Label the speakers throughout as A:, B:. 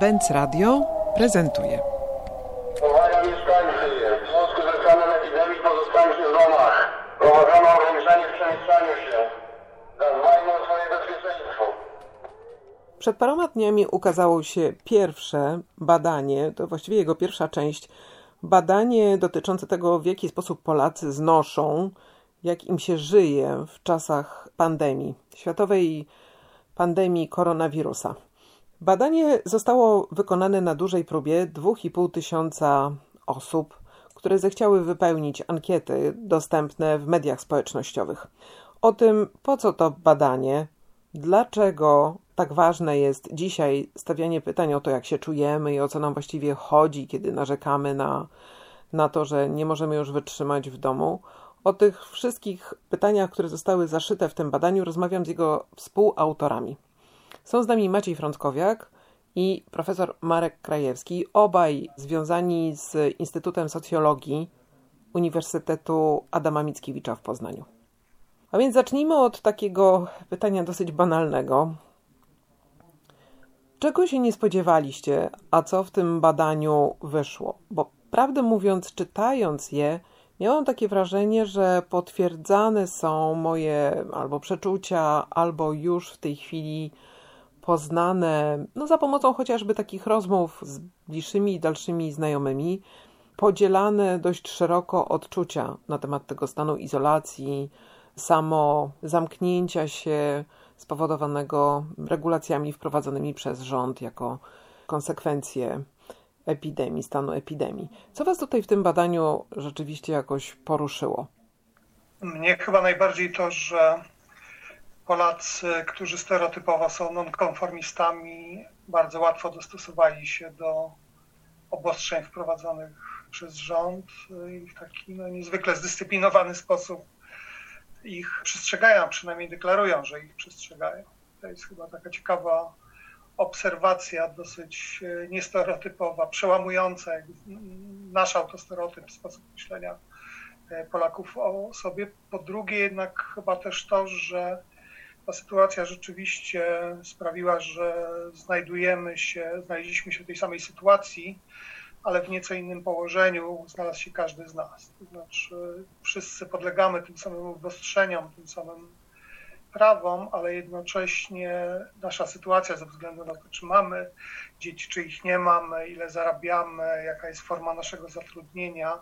A: Benz Radio prezentuje.
B: Uwaga mieszkańcy, w związku stanem epidemii pozostańcie w domach. W przemieszczaniu się. Zadbajmy o swoje bezpieczeństwo.
A: Przed paroma dniami ukazało się pierwsze badanie, to właściwie jego pierwsza część, badanie dotyczące tego, w jaki sposób Polacy znoszą, jak im się żyje w czasach pandemii, światowej pandemii koronawirusa. Badanie zostało wykonane na dużej próbie 2,5 tysiąca osób, które zechciały wypełnić ankiety dostępne w mediach społecznościowych. O tym, po co to badanie, dlaczego tak ważne jest dzisiaj stawianie pytań o to, jak się czujemy i o co nam właściwie chodzi, kiedy narzekamy na, na to, że nie możemy już wytrzymać w domu. O tych wszystkich pytaniach, które zostały zaszyte w tym badaniu, rozmawiam z jego współautorami. Są z nami Maciej Frąckowiak i profesor Marek Krajewski, obaj związani z Instytutem Socjologii Uniwersytetu Adama Mickiewicza w Poznaniu. A więc zacznijmy od takiego pytania dosyć banalnego. Czego się nie spodziewaliście, a co w tym badaniu wyszło? Bo prawdę mówiąc, czytając je, miałam takie wrażenie, że potwierdzane są moje albo przeczucia, albo już w tej chwili poznane, no za pomocą chociażby takich rozmów z bliższymi i dalszymi znajomymi, podzielane dość szeroko odczucia na temat tego stanu izolacji, samo zamknięcia się spowodowanego regulacjami wprowadzonymi przez rząd jako konsekwencje epidemii, stanu epidemii. Co Was tutaj w tym badaniu rzeczywiście jakoś poruszyło?
C: Mnie chyba najbardziej to, że Polacy, którzy stereotypowo są nonkonformistami, bardzo łatwo dostosowali się do obostrzeń wprowadzonych przez rząd i w taki no, niezwykle zdyscyplinowany sposób ich przestrzegają, przynajmniej deklarują, że ich przestrzegają. To jest chyba taka ciekawa obserwacja, dosyć e, niestereotypowa, przełamująca nasz autostereotyp, sposób myślenia e, Polaków o sobie. Po drugie jednak chyba też to, że ta sytuacja rzeczywiście sprawiła, że znajdujemy się, znaleźliśmy się w tej samej sytuacji, ale w nieco innym położeniu znalazł się każdy z nas. To znaczy, wszyscy podlegamy tym samym obostrzeniom, tym samym prawom, ale jednocześnie nasza sytuacja ze względu na to, czy mamy dzieci, czy ich nie mamy, ile zarabiamy, jaka jest forma naszego zatrudnienia,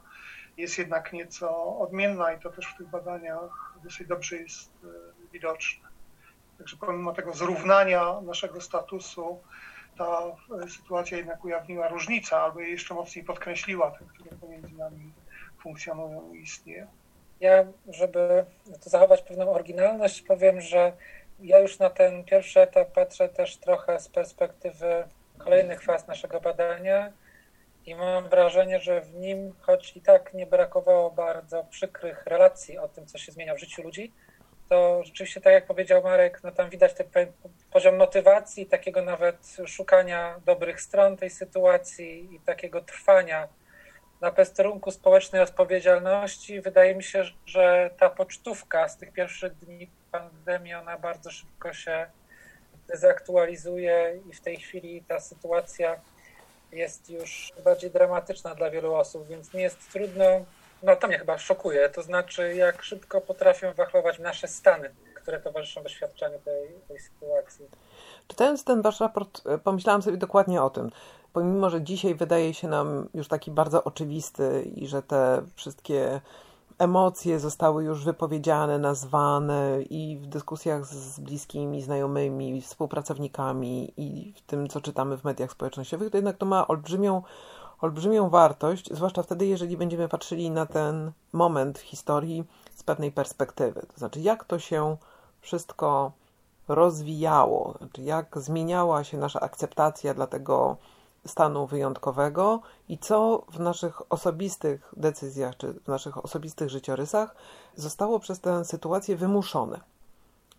C: jest jednak nieco odmienna i to też w tych badaniach dosyć dobrze jest e, widoczne. Także pomimo tego zrównania naszego statusu, ta e, sytuacja jednak ujawniła różnicę, albo je jeszcze mocniej podkreśliła te, które pomiędzy nami funkcjonują i istnieją.
D: Ja, żeby zachować pewną oryginalność, powiem, że ja już na ten pierwszy etap patrzę też trochę z perspektywy kolejnych faz naszego badania i mam wrażenie, że w nim, choć i tak nie brakowało bardzo przykrych relacji o tym, co się zmienia w życiu ludzi, to rzeczywiście, tak jak powiedział Marek, no tam widać ten poziom motywacji, takiego nawet szukania dobrych stron tej sytuacji i takiego trwania na posterunku społecznej odpowiedzialności. Wydaje mi się, że ta pocztówka z tych pierwszych dni pandemii, ona bardzo szybko się dezaktualizuje i w tej chwili ta sytuacja jest już bardziej dramatyczna dla wielu osób, więc nie jest trudno. No to mnie chyba szokuje, to znaczy jak szybko potrafią wachlować nasze stany, które towarzyszą doświadczeniu tej, tej sytuacji.
A: Czytając ten wasz raport, e, pomyślałam sobie dokładnie o tym. Pomimo, że dzisiaj wydaje się nam już taki bardzo oczywisty i że te wszystkie emocje zostały już wypowiedziane, nazwane i w dyskusjach z bliskimi, znajomymi, współpracownikami i w tym, co czytamy w mediach społecznościowych, to jednak to ma olbrzymią olbrzymią wartość, zwłaszcza wtedy, jeżeli będziemy patrzyli na ten moment w historii z pewnej perspektywy. To znaczy, jak to się wszystko rozwijało, znaczy jak zmieniała się nasza akceptacja dla tego stanu wyjątkowego i co w naszych osobistych decyzjach czy w naszych osobistych życiorysach zostało przez tę sytuację wymuszone.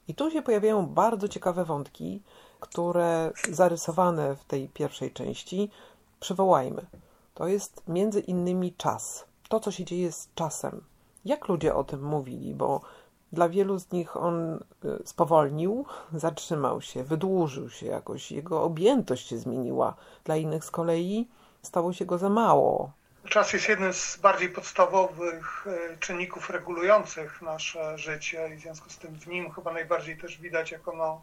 A: I tu się pojawiają bardzo ciekawe wątki, które zarysowane w tej pierwszej części przywołajmy to jest między innymi czas. To, co się dzieje z czasem. Jak ludzie o tym mówili, bo Dla wielu z nich on y, spowolnił, zatrzymał się, wydłużył się jakoś, jego objętość się zmieniła. Dla innych z kolei stało się go za mało.
C: Czas jest jednym z bardziej podstawowych y, czynników regulujących nasze życie i w związku z tym w nim chyba najbardziej też widać, jak ono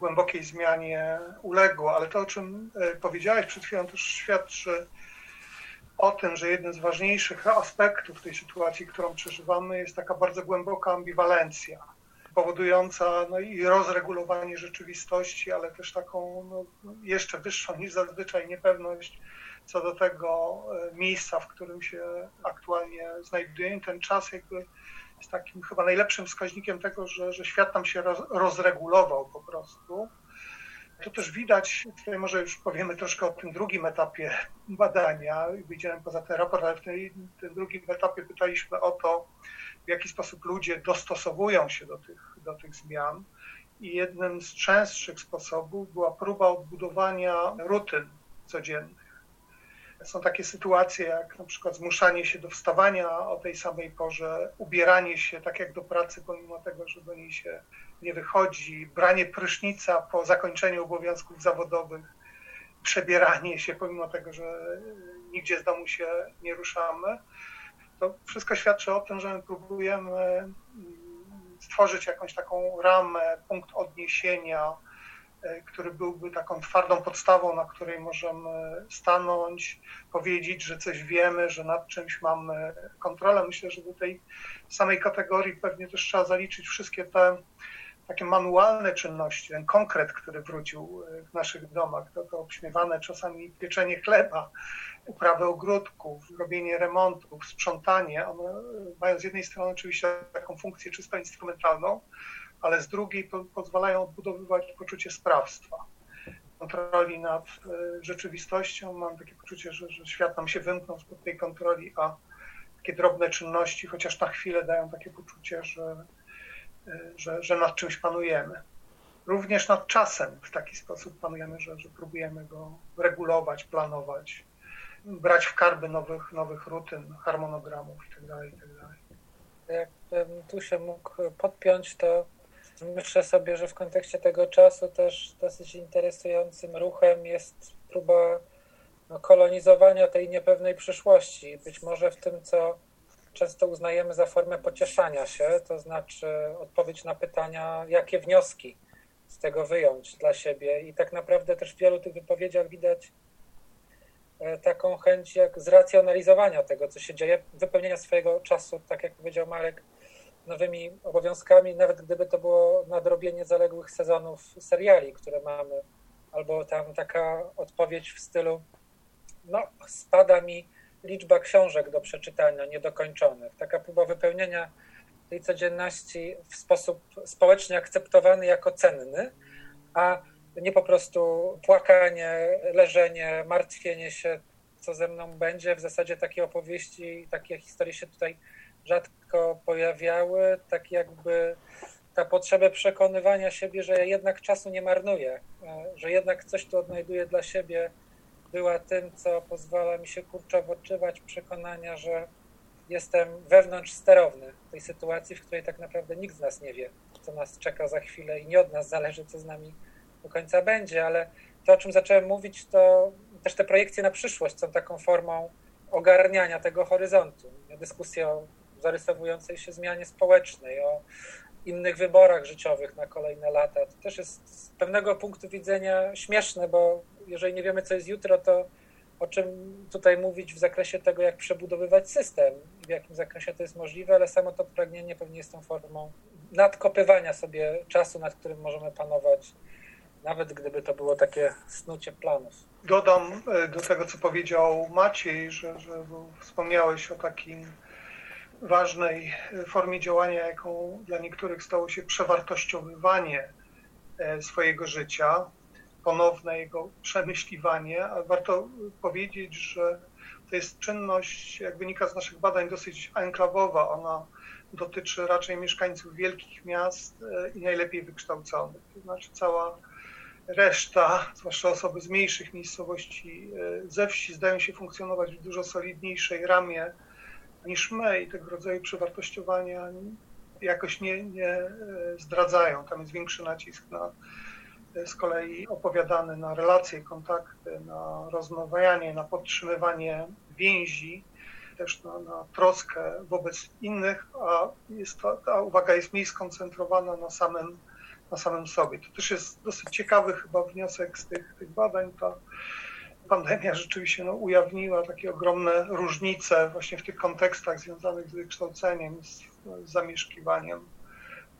C: głębokiej zmianie uległo. Ale to, o czym y, powiedziałeś przed chwilą, też świadczy o tym, że jednym z ważniejszych aspektów tej sytuacji, którą przeżywamy, jest taka bardzo głęboka ambiwalencja, powodująca no, i rozregulowanie rzeczywistości, ale też taką no, jeszcze wyższą niż zazwyczaj niepewność co do tego e, miejsca, w którym się aktualnie znajdujemy. Ten czas jakby jest takim chyba najlepszym wskaźnikiem tego, że, że świat nam się roz, rozregulował po prostu. To też widać, tutaj może już powiemy troszkę o tym drugim etapie badania, wyjdziemy poza ten raport, ale w tym, tym drugim etapie pytaliśmy o to, w jaki sposób ludzie dostosowują się do tych, do tych zmian. I jednym z częstszych sposobów była próba odbudowania rutyn codziennych. Są takie sytuacje, jak na przykład zmuszanie się do wstawania o tej samej porze, ubieranie się tak jak do pracy, pomimo tego, że do niej się nie wychodzi, branie prysznica po zakończeniu obowiązków zawodowych, przebieranie się, pomimo tego, że nigdzie z domu się nie ruszamy. To wszystko świadczy o tym, że my próbujemy stworzyć jakąś taką ramę, punkt odniesienia, który byłby taką twardą podstawą, na której możemy stanąć, powiedzieć, że coś wiemy, że nad czymś mamy kontrolę. Myślę, że do tej samej kategorii pewnie też trzeba zaliczyć wszystkie te takie manualne czynności, ten konkret, który wrócił e, w naszych domach, to, to obśmiewane czasami pieczenie chleba, uprawę ogródków, robienie remontów, sprzątanie, one e, mają z jednej strony oczywiście taką funkcję czysto instrumentalną, ale z drugiej po, pozwalają odbudowywać poczucie sprawstwa, kontroli nad e, rzeczywistością. Mam takie poczucie, że, że świat nam się wymknął spod tej kontroli, a takie drobne czynności, chociaż na chwilę dają takie poczucie, że że, że nad czymś panujemy. Również nad czasem w taki sposób panujemy, że, że próbujemy go regulować, planować, brać w karby nowych, nowych rutyn, harmonogramów itd. Itd.
D: Jakbym tu się mógł podpiąć, to myślę sobie, że w kontekście tego czasu też dosyć interesującym ruchem jest próba no, kolonizowania tej niepewnej przyszłości. Być może w tym, co często uznajemy za formę pocieszania się, to znaczy odpowiedź na pytania, jakie wnioski z tego wyjąć dla siebie. I tak naprawdę też w wielu tych wypowiedziach widać e, taką chęć jak zracjonalizowania tego, co się dzieje, wypełnienia swojego czasu, tak jak powiedział Marek, nowymi obowiązkami, nawet gdyby to było nadrobienie zaległych sezonów seriali, które mamy, albo tam taka odpowiedź w stylu, no spada mi liczba książek do przeczytania niedokończonych. Taka próba wypełnienia tej codzienności w sposób społecznie akceptowany jako cenny, a nie po prostu płakanie, leżenie, martwienie się, co ze mną będzie. W zasadzie takie opowieści, takie historie się tutaj rzadko pojawiały, tak jakby ta potrzeba przekonywania siebie, że ja jednak czasu nie marnuję, że jednak coś tu odnajduję dla siebie, była tym, co pozwala mi się kurczowo odczuwać przekonania, że jestem wewnątrz sterowny tej sytuacji, w której tak naprawdę nikt z nas nie wie, co nas czeka za chwilę i nie od nas zależy, co z nami do końca będzie, ale to, o czym zacząłem mówić, to też te projekcje na przyszłość są taką formą ogarniania tego horyzontu. Dyskusja o zarysowującej się zmianie społecznej, o innych wyborach życiowych na kolejne lata. To też jest z pewnego punktu widzenia śmieszne, bo jeżeli nie wiemy, co jest jutro, to o czym tutaj mówić w zakresie tego, jak przebudowywać system i w jakim zakresie to jest możliwe, ale samo to pragnienie pewnie jest tą formą nadkopywania sobie czasu, nad którym możemy panować, nawet gdyby to było takie snucie planów.
C: Dodam e, do tego, co powiedział Maciej, że, że wspomniałeś o takim ważnej formie działania, jaką dla niektórych stało się przewartościowywanie e, swojego życia, ponowne jego przemyśliwanie, warto powiedzieć, że to jest czynność, jak wynika z naszych badań, dosyć enklawowa. Ona dotyczy raczej mieszkańców wielkich miast e, i najlepiej wykształconych. To znaczy cała reszta, zwłaszcza osoby z mniejszych miejscowości e, ze wsi, zdają się funkcjonować w dużo solidniejszej ramie niż my i tego rodzaju przewartościowania jakoś nie, nie e, zdradzają. Tam jest większy nacisk na e, z kolei opowiadany na relacje, kontakty, na rozmawianie, na podtrzymywanie więzi, też na, na troskę wobec innych, a jest to, ta uwaga jest mniej skoncentrowana na samym, na samym sobie. To też jest dosyć ciekawy chyba wniosek z tych, tych badań. Ta pandemia rzeczywiście no, ujawniła takie ogromne różnice właśnie w tych kontekstach związanych z wykształceniem, z, z zamieszkiwaniem,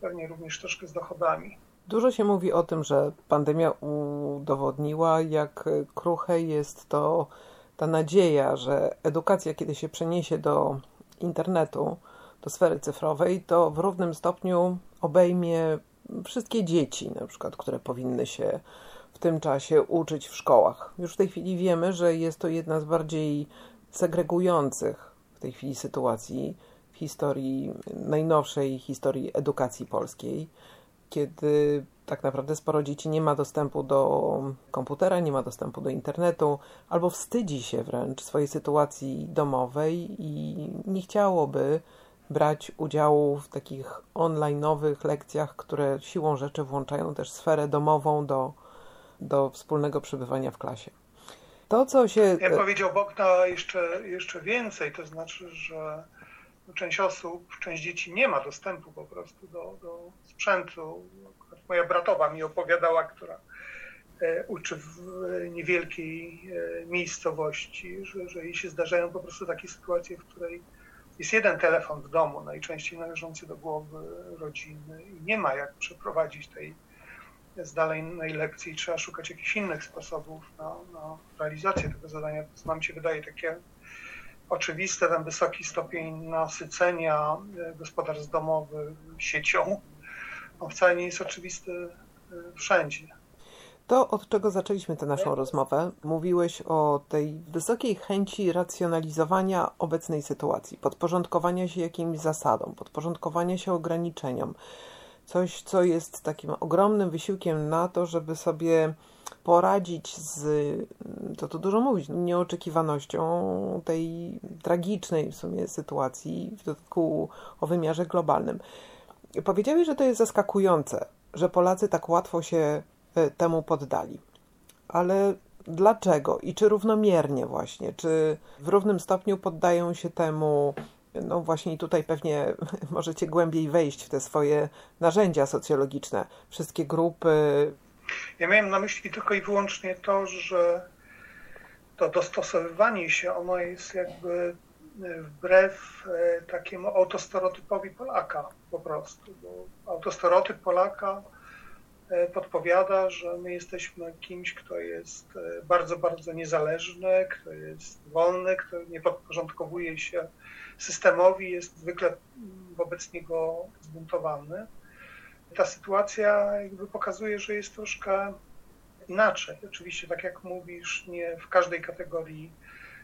C: pewnie również troszkę z dochodami.
A: Dużo się mówi o tym, że pandemia udowodniła, jak kruche jest to ta nadzieja, że edukacja, kiedy się przeniesie do internetu, do sfery cyfrowej, to w równym stopniu obejmie wszystkie dzieci, na przykład, które powinny się w tym czasie uczyć w szkołach. Już w tej chwili wiemy, że jest to jedna z bardziej segregujących w tej chwili sytuacji w historii, najnowszej historii edukacji polskiej, kiedy tak naprawdę sporo dzieci nie ma dostępu do komputera, nie ma dostępu do internetu, albo wstydzi się wręcz swojej sytuacji domowej i nie chciałoby brać udziału w takich online'owych lekcjach, które siłą rzeczy włączają też sferę domową do, do wspólnego przebywania w klasie.
C: To, co się... Ja powiedział Bogna jeszcze, jeszcze więcej, to znaczy, że część osób, część dzieci nie ma dostępu po prostu do, do sprzętu. Moja bratowa mi opowiadała, która e, uczy w niewielkiej e, miejscowości, że, że jej się zdarzają po prostu takie sytuacje, w której jest jeden telefon w domu, najczęściej należący do głowy rodziny i nie ma jak przeprowadzić tej zdalnej lekcji, trzeba szukać jakichś innych sposobów na, na realizację tego zadania. To nam się wydaje takie oczywiste, ten wysoki stopień nasycenia e, gospodarstw domowych siecią, on wcale nie jest oczywisty e, wszędzie.
A: To, od czego zaczęliśmy tę naszą rozmowę, mówiłeś o tej wysokiej chęci racjonalizowania obecnej sytuacji, podporządkowania się jakimś zasadom, podporządkowania się ograniczeniom. Coś, co jest takim ogromnym wysiłkiem na to, żeby sobie poradzić z, to tu dużo mówić, nieoczekiwanością tej tragicznej w sumie sytuacji, w dodatku o wymiarze globalnym. Powiedziałeś, że to jest zaskakujące, że Polacy tak łatwo się e, temu poddali. Ale dlaczego i czy równomiernie właśnie, czy w równym stopniu poddają się temu no właśnie tutaj pewnie możecie głębiej wejść w te swoje narzędzia socjologiczne, wszystkie grupy.
C: Ja miałem na myśli tylko i wyłącznie to, że to dostosowywanie się, ono jest jakby wbrew e, takiemu autostereotypowi Polaka po prostu. Bo autostereotyp Polaka e, podpowiada, że my jesteśmy kimś, kto jest e, bardzo, bardzo niezależny, kto jest wolny, kto nie podporządkowuje się systemowi, jest zwykle wobec niego zbuntowany. Ta sytuacja jakby pokazuje, że jest troszkę inaczej. Oczywiście, tak jak mówisz, nie w każdej kategorii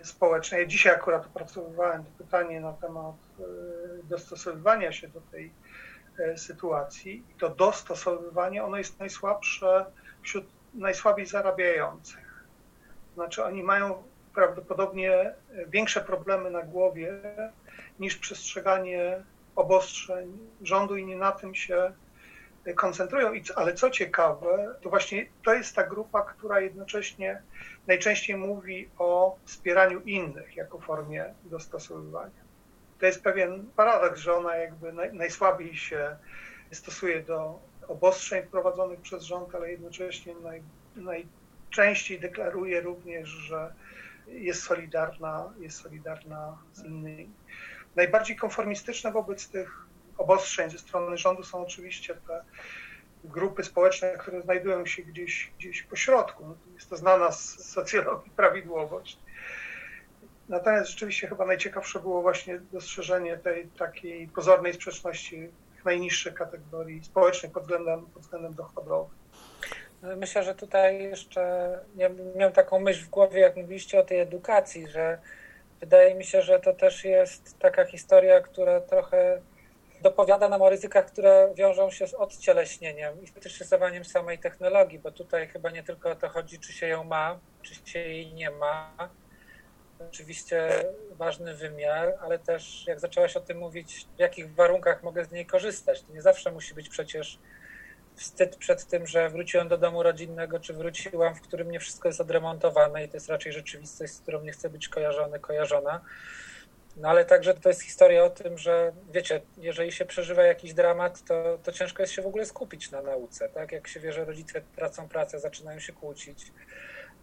C: społecznej. Dzisiaj akurat opracowywałem pytanie na temat e, dostosowywania się do tej e, sytuacji. I to dostosowywanie, ono jest najsłabsze wśród najsłabiej zarabiających. Znaczy oni mają prawdopodobnie większe problemy na głowie niż przestrzeganie obostrzeń rządu i nie na tym się koncentrują. Ale co ciekawe, to właśnie to jest ta grupa, która jednocześnie najczęściej mówi o wspieraniu innych jako formie dostosowywania. To jest pewien paradoks, że ona jakby najsłabiej się stosuje do obostrzeń wprowadzonych przez rząd, ale jednocześnie naj, najczęściej deklaruje również, że jest solidarna, jest solidarna z innymi. Najbardziej konformistyczne wobec tych obostrzeń ze strony rządu są oczywiście te grupy społeczne, które znajdują się gdzieś, gdzieś po środku. No, jest to znana z socjologii prawidłowość. Natomiast rzeczywiście chyba najciekawsze było właśnie dostrzeżenie tej takiej pozornej sprzeczności najniższych kategorii społecznych pod względem, pod względem dochodowym.
D: Myślę, że tutaj jeszcze ja miałem taką myśl w głowie, jak mówiliście o tej edukacji, że wydaje mi się, że to też jest taka historia, która trochę dopowiada nam o ryzykach, które wiążą się z odcieleśnieniem i stosowaniem samej technologii, bo tutaj chyba nie tylko o to chodzi, czy się ją ma, czy się jej nie ma, oczywiście ważny wymiar, ale też jak zaczęłaś o tym mówić, w jakich warunkach mogę z niej korzystać. To nie zawsze musi być przecież wstyd przed tym, że wróciłem do domu rodzinnego, czy wróciłam, w którym nie wszystko jest odremontowane i to jest raczej rzeczywistość, z którą nie chcę być kojarzony, kojarzona. No ale także to jest historia o tym, że wiecie, jeżeli się przeżywa jakiś dramat, to, to ciężko jest się w ogóle skupić na nauce. Tak? Jak się wie, że rodzice tracą pracę, zaczynają się kłócić,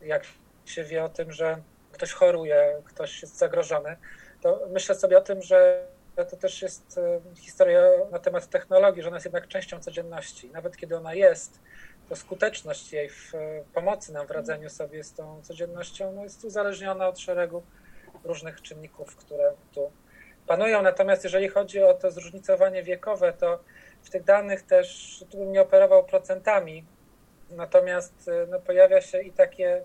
D: jak się wie o tym, że ktoś choruje, ktoś jest zagrożony, to myślę sobie o tym, że to też jest e, historia na temat technologii, że ona jest jednak częścią codzienności. Nawet kiedy ona jest, to skuteczność jej w e, pomocy nam w radzeniu sobie z tą codziennością no jest uzależniona od szeregu różnych czynników, które tu panują. Natomiast jeżeli chodzi o to zróżnicowanie wiekowe, to w tych danych też, tu bym nie operował procentami, natomiast e, no, pojawia się i takie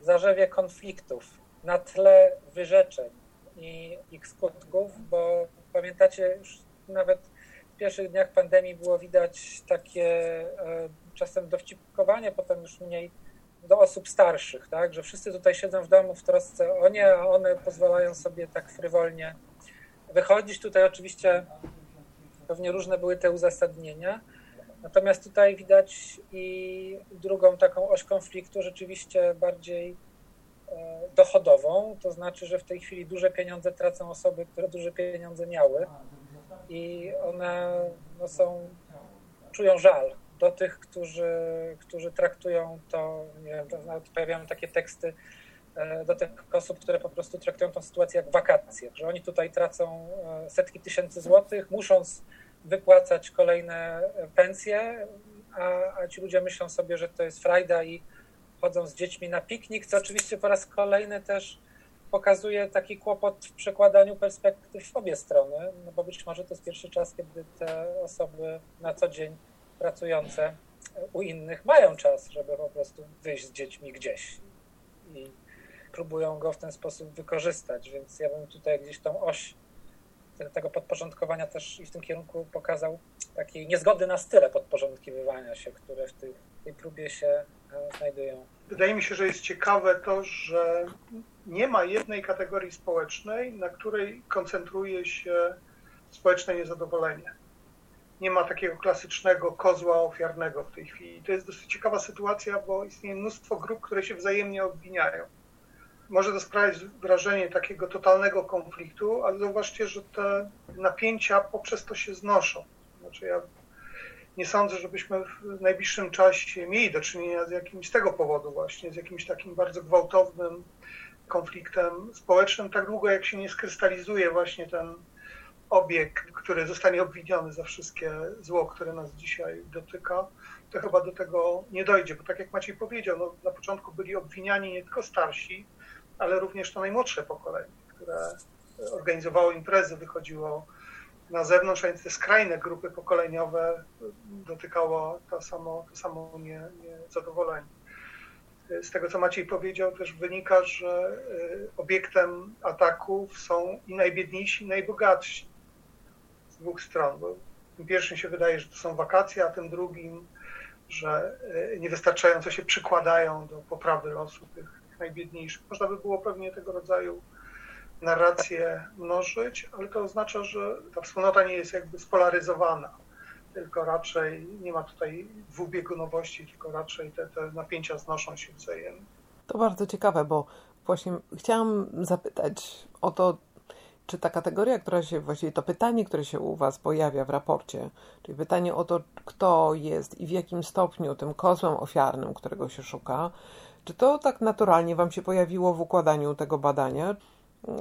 D: zarzewie konfliktów na tle wyrzeczeń i ich skutków, bo pamiętacie, już nawet w pierwszych dniach pandemii było widać takie e, czasem dowcipkowanie, potem już mniej do osób starszych, tak? Że wszyscy tutaj siedzą w domu w trosce o nie, a one pozwalają sobie tak frywolnie wychodzić. Tutaj oczywiście pewnie różne były te uzasadnienia. Natomiast tutaj widać i drugą taką oś konfliktu, rzeczywiście bardziej dochodową, to znaczy, że w tej chwili duże pieniądze tracą osoby, które duże pieniądze miały i one no, są, czują żal do tych, którzy, którzy traktują to, nie wiem, nawet pojawiają takie teksty e, do tych osób, które po prostu traktują tę sytuację jak wakacje, że oni tutaj tracą e, setki tysięcy złotych, musząc wypłacać kolejne pensje, a, a ci ludzie myślą sobie, że to jest frajda i chodzą z dziećmi na piknik, co oczywiście po raz kolejny też pokazuje taki kłopot w przekładaniu perspektyw w obie strony, no bo być może to jest pierwszy czas, kiedy te osoby na co dzień pracujące u innych mają czas, żeby po prostu wyjść z dziećmi gdzieś i próbują go w ten sposób wykorzystać, więc ja bym tutaj gdzieś tą oś tego podporządkowania też i w tym kierunku pokazał takiej niezgody na style podporządkowywania się, które w tej, tej próbie się znajdują.
C: Wydaje mi się, że jest ciekawe to, że nie ma jednej kategorii społecznej, na której koncentruje się społeczne niezadowolenie nie ma takiego klasycznego kozła ofiarnego w tej chwili. To jest dosyć ciekawa sytuacja, bo istnieje mnóstwo grup, które się wzajemnie obwiniają. Może to sprawiać wrażenie takiego totalnego konfliktu, ale zauważcie, że te napięcia poprzez to się znoszą. Znaczy ja nie sądzę, żebyśmy w najbliższym czasie mieli do czynienia z jakimś z tego powodu właśnie, z jakimś takim bardzo gwałtownym konfliktem społecznym, tak długo jak się nie skrystalizuje właśnie ten obieg, który zostanie obwiniony za wszystkie zło, które nas dzisiaj dotyka, to chyba do tego nie dojdzie, bo tak jak Maciej powiedział, no, na początku byli obwiniani nie tylko starsi, ale również to najmłodsze pokolenie, które organizowało imprezy, wychodziło na zewnątrz, a więc te skrajne grupy pokoleniowe dotykało to samo, to samo niezadowolenie. Z tego, co Maciej powiedział, też wynika, że y, obiektem ataków są i najbiedniejsi, i najbogatsi z dwóch stron, bo tym pierwszym się wydaje, że to są wakacje, a tym drugim, że e, niewystarczająco się przykładają do poprawy losu tych najbiedniejszych. Można by było pewnie tego rodzaju narracje mnożyć, ale to oznacza, że ta wspólnota nie jest jakby spolaryzowana, tylko raczej nie ma tutaj dwubiegunowości, tylko raczej te, te napięcia znoszą się wzajemnie.
A: To bardzo ciekawe, bo właśnie chciałam zapytać o to, czy ta kategoria, która się, właściwie to pytanie, które się u Was pojawia w raporcie, czyli pytanie o to, kto jest i w jakim stopniu tym kozłem ofiarnym, którego się szuka, czy to tak naturalnie Wam się pojawiło w układaniu tego badania?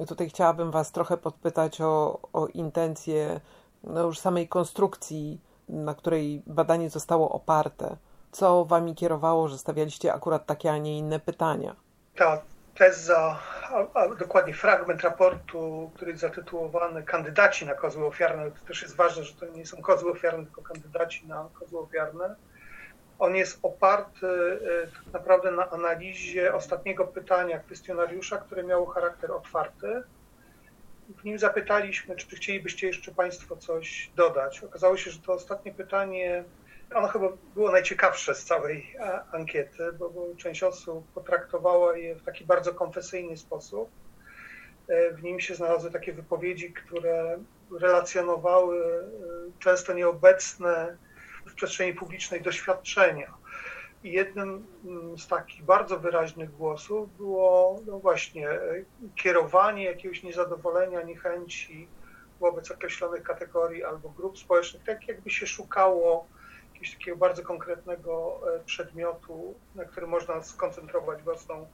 A: Tutaj chciałabym Was trochę podpytać o, o intencje no już samej konstrukcji, na której badanie zostało oparte. Co Wami kierowało, że stawialiście akurat takie, a nie inne pytania?
C: Tak, teza, a, a, dokładnie fragment raportu, który jest zatytułowany Kandydaci na kozły ofiarne. To też jest ważne, że to nie są kozły ofiarne, tylko kandydaci na kozły ofiarne. On jest oparty e, tak naprawdę na analizie ostatniego pytania kwestionariusza, które miało charakter otwarty. W nim zapytaliśmy, czy chcielibyście jeszcze Państwo coś dodać. Okazało się, że to ostatnie pytanie ono chyba było najciekawsze z całej e, ankiety, bo, bo część osób potraktowała je w taki bardzo konfesyjny sposób. w nim się znalazły takie wypowiedzi, które relacjonowały często nieobecne w przestrzeni publicznej doświadczenia. I jednym mm, z takich bardzo wyraźnych głosów było no właśnie kierowanie jakiegoś niezadowolenia, niechęci wobec określonych kategorii albo grup społecznych, tak jakby się szukało jakiegoś takiego bardzo konkretnego e, przedmiotu, na który można skoncentrować własną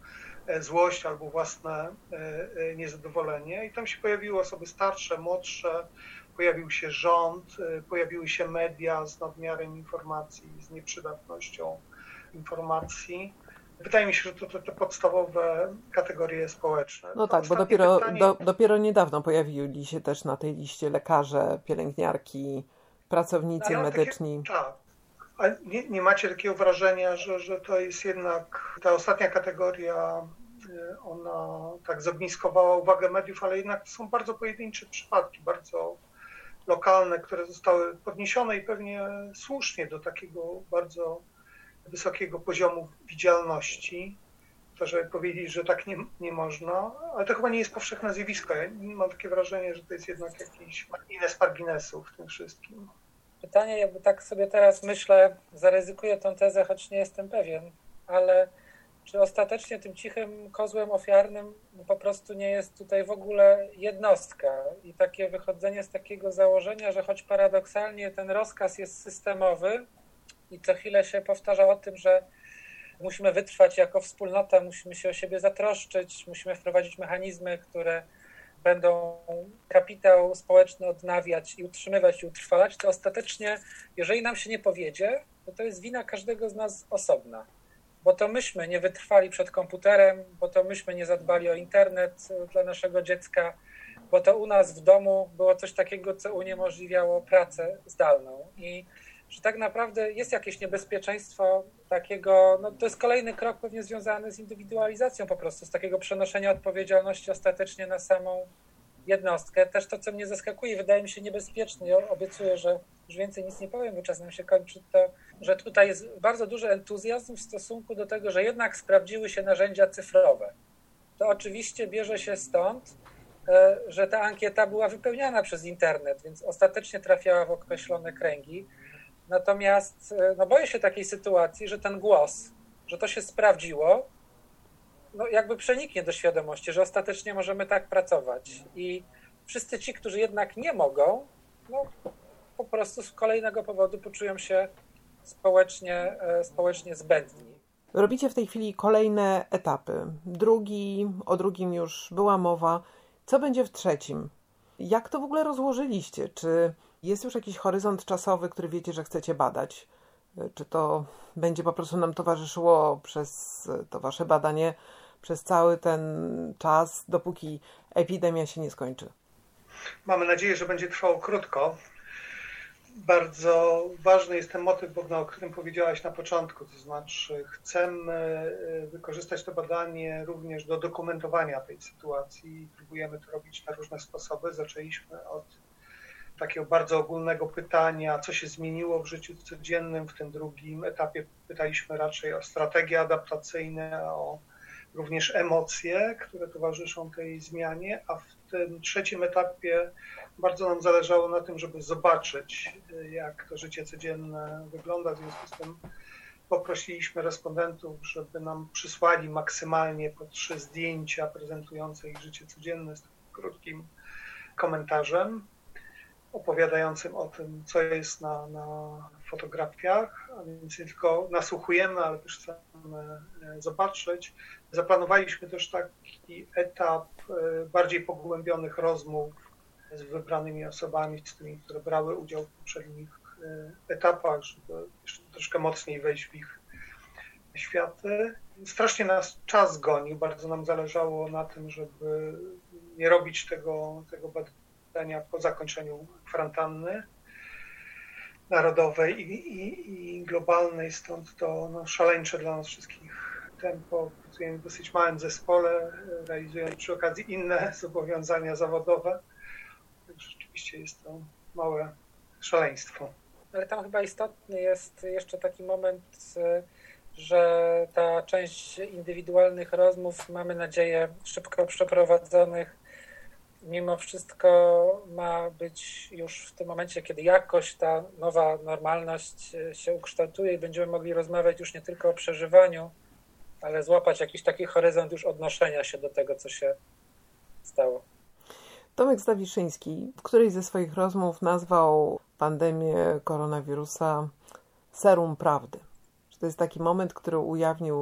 C: e, złość albo własne e, niezadowolenie. I tam się pojawiły osoby starsze, młodsze, pojawił się rząd, pojawiły się media z nadmiarem informacji, z nieprzydatnością informacji. Wydaje mi się, że to te, te podstawowe kategorie społeczne.
A: No tak, bo dopiero, pytanie... do, dopiero niedawno pojawili się też na tej liście lekarze, pielęgniarki, pracownicy no, medyczni.
C: Takie, tak. A nie, nie macie takiego wrażenia, że, że to jest jednak ta ostatnia kategoria, y, ona tak zogniskowała uwagę mediów, ale jednak to są bardzo pojedyncze przypadki, bardzo lokalne, które zostały podniesione i pewnie słusznie do takiego bardzo wysokiego poziomu widzialności, to żeby powiedzieć, że tak nie, nie można, ale to chyba nie jest powszechne zjawisko. Ja mam takie wrażenie, że to jest jednak jakiś margines marginesu w tym wszystkim.
D: Pytanie, jakby tak sobie teraz myślę, zaryzykuję tę tezę, choć nie jestem pewien, ale czy ostatecznie tym cichym kozłem ofiarnym po prostu nie jest tutaj w ogóle jednostka i takie wychodzenie z takiego założenia, że choć paradoksalnie ten rozkaz jest systemowy, i co chwilę się powtarza o tym, że musimy wytrwać jako wspólnota, musimy się o siebie zatroszczyć, musimy wprowadzić mechanizmy, które będą kapitał społeczny odnawiać i utrzymywać i utrwalać, to ostatecznie, jeżeli nam się nie powiedzie, to to jest wina każdego z nas osobna. Bo to myśmy nie wytrwali przed komputerem, bo to myśmy nie zadbali o internet dla naszego dziecka, bo to u nas w domu było coś takiego, co uniemożliwiało pracę zdalną. I że tak naprawdę jest jakieś niebezpieczeństwo takiego, no to jest kolejny krok pewnie związany z indywidualizacją po prostu, z takiego przenoszenia odpowiedzialności ostatecznie na samą jednostkę. Też to, co mnie zaskakuje, wydaje mi się niebezpieczne, obiecuję, że już więcej nic nie powiem, bo czas nam się kończy, to, że tutaj jest bardzo duży entuzjazm w stosunku do tego, że jednak sprawdziły się narzędzia cyfrowe. To oczywiście bierze się stąd, e, że ta ankieta była wypełniana przez internet, więc ostatecznie trafiała w określone kręgi. Natomiast e, no boję się takiej sytuacji, że ten głos, że to się sprawdziło, no jakby przeniknie do świadomości, że ostatecznie możemy tak pracować. I wszyscy ci, którzy jednak nie mogą, no po prostu z kolejnego powodu poczują się społecznie, e, społecznie zbędni.
A: Robicie w tej chwili kolejne etapy. Drugi, o drugim już była mowa. Co będzie w trzecim? Jak to w ogóle rozłożyliście? Czy jest już jakiś horyzont czasowy, który wiecie, że chcecie badać? Czy to będzie po prostu nam towarzyszyło przez to wasze badanie przez cały ten czas, dopóki epidemia się nie skończy?
C: Mamy nadzieję, że będzie trwało krótko. Bardzo ważny jest ten motyw, o którym powiedziałaś na początku, to znaczy chcemy e, wykorzystać to badanie również do dokumentowania tej sytuacji. Próbujemy to robić na różne sposoby. Zaczęliśmy od takiego bardzo ogólnego pytania, co się zmieniło w życiu codziennym. W tym drugim etapie pytaliśmy raczej o strategie adaptacyjne, o również emocje, które towarzyszą tej zmianie, a w tym trzecim etapie bardzo nam zależało na tym, żeby zobaczyć, jak to życie codzienne wygląda. W związku z tym poprosiliśmy respondentów, żeby nam przysłali maksymalnie po trzy zdjęcia prezentujące ich życie codzienne z krótkim komentarzem opowiadającym o tym, co jest na, na fotografiach, a więc nie tylko nasłuchujemy, ale też chcemy e, zobaczyć. Zaplanowaliśmy też taki etap e, bardziej pogłębionych rozmów z wybranymi osobami, z tymi, które brały udział w poprzednich e, etapach, żeby jeszcze troszkę mocniej wejść w ich światy. Strasznie nas czas gonił, bardzo nam zależało na tym, żeby nie robić tego, tego badania po zakończeniu kwarantanny narodowej i, i, i globalnej, stąd to no, szaleńcze dla nas wszystkich tempo. Pracujemy w dosyć małym zespole, realizując przy okazji inne zobowiązania zawodowe. Jest to małe szaleństwo.
D: Ale tam chyba istotny jest jeszcze taki moment, że ta część indywidualnych rozmów, mamy nadzieję, szybko przeprowadzonych, mimo wszystko ma być już w tym momencie, kiedy jakoś ta nowa normalność się ukształtuje i będziemy mogli rozmawiać już nie tylko o przeżywaniu, ale złapać jakiś taki horyzont już odnoszenia się do tego, co się stało.
A: Tomek Stawiszyński w którejś ze swoich rozmów nazwał pandemię koronawirusa serum prawdy. To jest taki moment, który ujawnił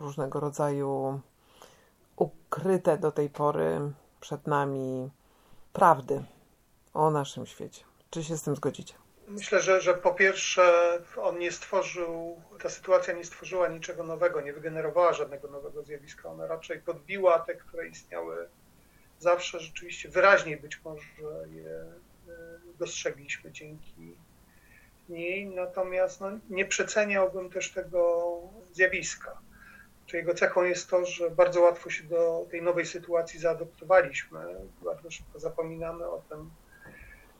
A: różnego rodzaju ukryte do tej pory przed nami prawdy o naszym świecie. Czy się z tym zgodzicie?
C: Myślę, że, że po pierwsze on nie stworzył, ta sytuacja nie stworzyła niczego nowego, nie wygenerowała żadnego nowego zjawiska. Ona raczej podbiła te, które istniały zawsze. Rzeczywiście wyraźniej być może je e, dostrzegliśmy dzięki niej, natomiast no, nie przeceniałbym też tego zjawiska. Czy jego cechą jest to, że bardzo łatwo się do tej nowej sytuacji zaadoptowaliśmy, bardzo szybko zapominamy o tym,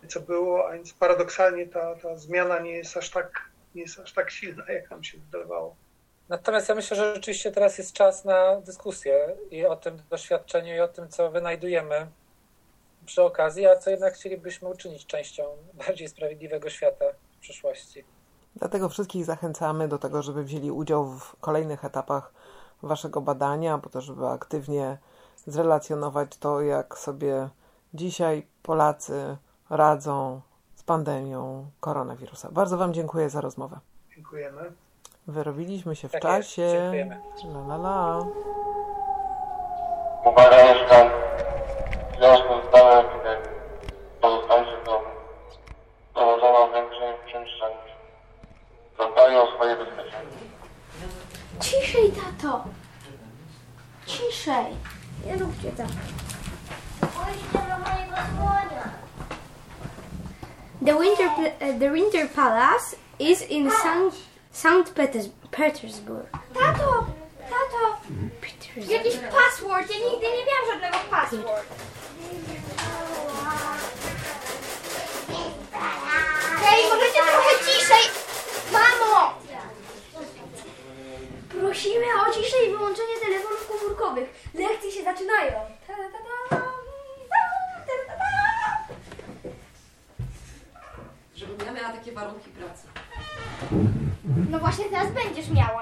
C: co było, a więc paradoksalnie ta, ta zmiana nie jest aż tak, nie jest aż tak silna, jak nam się wydawało.
D: Natomiast ja myślę, że rzeczywiście teraz jest czas na dyskusję i o tym doświadczeniu, i o tym, co wynajdujemy przy okazji, a co jednak chcielibyśmy uczynić częścią bardziej sprawiedliwego świata w przyszłości.
A: Dlatego wszystkich zachęcamy do tego, żeby wzięli udział w kolejnych etapach Waszego badania, po to, żeby aktywnie zrelacjonować to, jak sobie dzisiaj Polacy radzą z pandemią koronawirusa. Bardzo Wam dziękuję za rozmowę.
C: Dziękujemy.
A: Wyrobiliśmy się w
D: Tak
A: czasie.
D: jest, dziękujemy.
A: La, la, la.
B: Uwaga mieszkań. W związku z daną epidemią pozostańcie w domu. Wprowadzono ograniczenie przemieszczania się. Zadbajmy o swoje bezpieczeństwo.
E: Ciszej, tato! Ciszej! Nie róbcie tak. The Winter, uh, the Winter Palace is in St. Peters- Petersburg.
F: Tato! Tato!
E: Petersburg.
F: Jakiś password! Ja nigdy nie miałam żadnego password. Hej, możecie trochę ciszej? Mamo! Prosimy o ciszę i wyłączenie telefonów komórkowych. Lekcje się zaczynają. Ta, ta, ta, ta, ta, ta, ta.
G: Żebym ja miała takie warunki pracy.
F: No właśnie teraz będziesz miała.